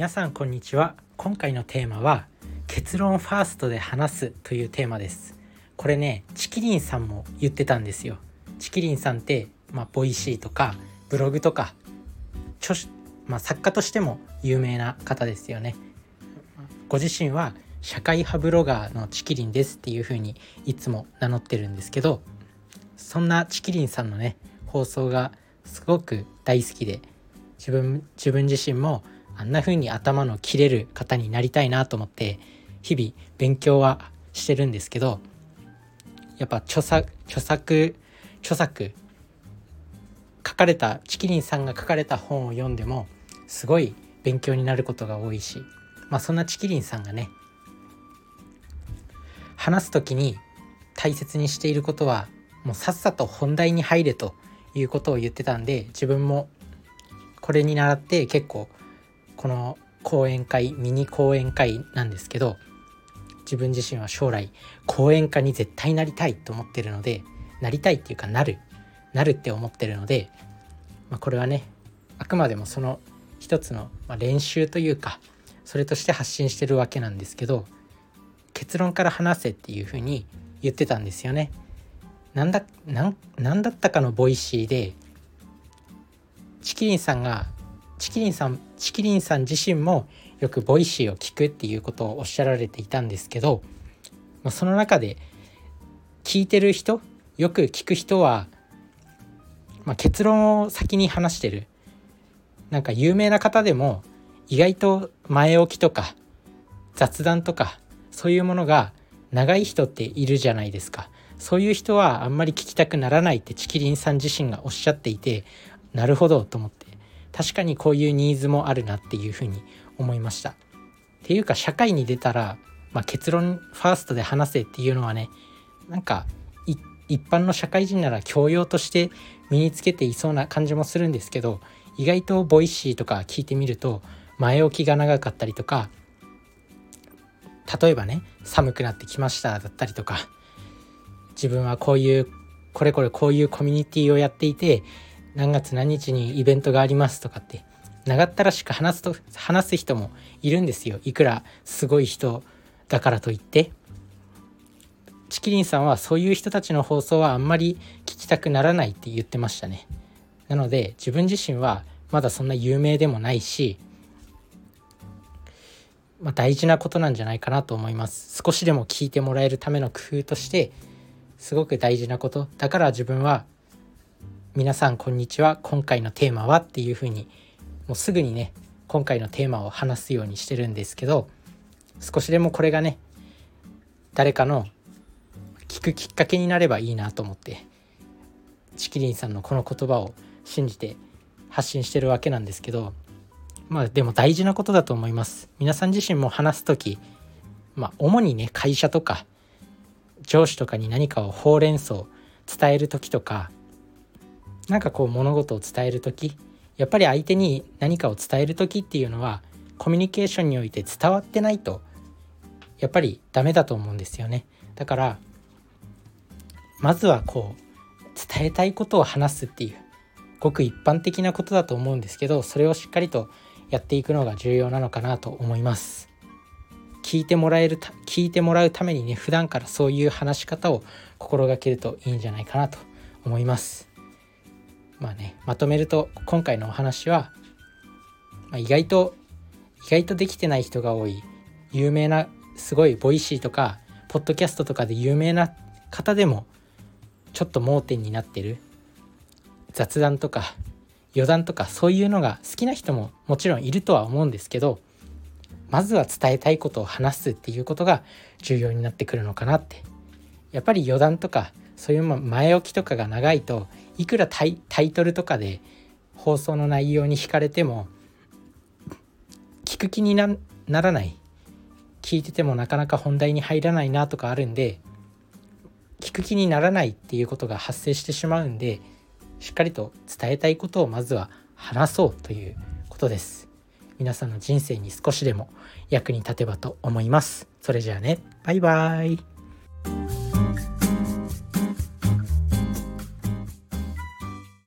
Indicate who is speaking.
Speaker 1: 皆さんこんにちは。今回のテーマは結論ファーストで話すというテーマです。これねちきりんさんも言ってたんですよ。ちきりんさんってまあ、 Voicy とかブログとか著まあ、作家としても有名な方ですよね。ご自身は社会派ブロガーのちきりんですっていう風にいつも名乗ってるんですけどそんなちきりんさんのね放送がすごく大好きで自分自分自身もあんな風に頭の切れる方になりたいなと思って日々勉強はしてるんですけどやっぱ著作著作著作書かれたチキリンさんが書かれた本を読んでもすごい勉強になることが多いしまあそんなチキリンさんがね話す時に大切にしていることはもうさっさと本題に入れということを言ってたんで自分もこれに倣って結構この講演会ミニ講演会なんですけど自分自身は将来講演家に絶対なりたいと思ってるのでなりたいっていうかなるなるって思ってるので、まあ、これはねあくまでもその一つの練習というかそれとして発信してるわけなんですけど結論から話せっていうふうに言ってたんですよね。なんだなんだったかの Voicy でちきりんさんがちきりんさんちきりんさん自身もよく Voicy を聞くっていうことをおっしゃられていたんですけど、まあ、その中で聞いてる人よく聞く人は、まあ、結論を先に話してる。なんか有名な方でも意外と前置きとか雑談とかそういうものが長い人っているじゃないですか。そういう人はあんまり聞きたくならないってチキリンさん自身がおっしゃっていてなるほどと思って。確かにこういうニーズもあるなっていうふうに思いました。っていうか社会に出たら、まあ、結論ファーストで話せっていうのはねなんか一般の社会人なら教養として身につけていそうな感じもするんですけど意外と Voicy とか聞いてみると前置きが長かったりとか例えばね寒くなってきましただったりとか自分はこういうこれこれこういうコミュニティをやっていて何月何日にイベントがありますとかって長ったらしく話すと話す人もいるんですよ。いくらすごい人だからといって。チキリンさんはそういう人たちの放送はあんまり聞きたくならないって言ってましたね。なので自分自身はまだそんな有名でもないしまあ、大事なことなんじゃないかなと思います。少しでも聞いてもらえるための工夫としてすごく大事なことだから自分は皆さんこんにちは。今回のテーマはっていうふうにもうすぐにね今回のテーマを話すようにしてるんですけど少しでもこれがね誰かの聞くきっかけになればいいなと思ってチキリンさんのこの言葉を信じて発信してるわけなんですけどまあでも大事なことだと思います。皆さん自身も話す時まあ主にね会社とか上司とかに何かをほうれん草伝える時とか何かこう物事を伝える時やっぱり相手に何かを伝える時っていうのはコミュニケーションにおいて伝わってないとやっぱりダメだと思うんですよね。だからまずはこう伝えたいことを話すっていうごく一般的なことだと思うんですけどそれをしっかりとやっていくのが重要なのかなと思います。聞いてもらえる聞いてもらうためにね普段からそういう話し方を心がけるといいんじゃないかなと思います。まあねまとめると今回のお話は、まあ、意外と意外とできてない人が多い有名なすごい Voicy とかポッドキャストとかで有名な方でもちょっと盲点になってる雑談とか余談とかそういうのが好きな人ももちろんいるとは思うんですけどまずは伝えたいことを話すっていうことが重要になってくるのかなって。やっぱり余談とかそういう前置きとかが長いといくらタイトルとかで放送の内容に惹かれても聞く気にならない。聞いててもなかなか本題に入らないなとかあるんで聞く気にならないっていうことが発生してしまうんでしっかりと伝えたいことをまずは話そうということです。皆さんの人生に少しでも役に立てばと思います。それじゃあね。バイバーイ。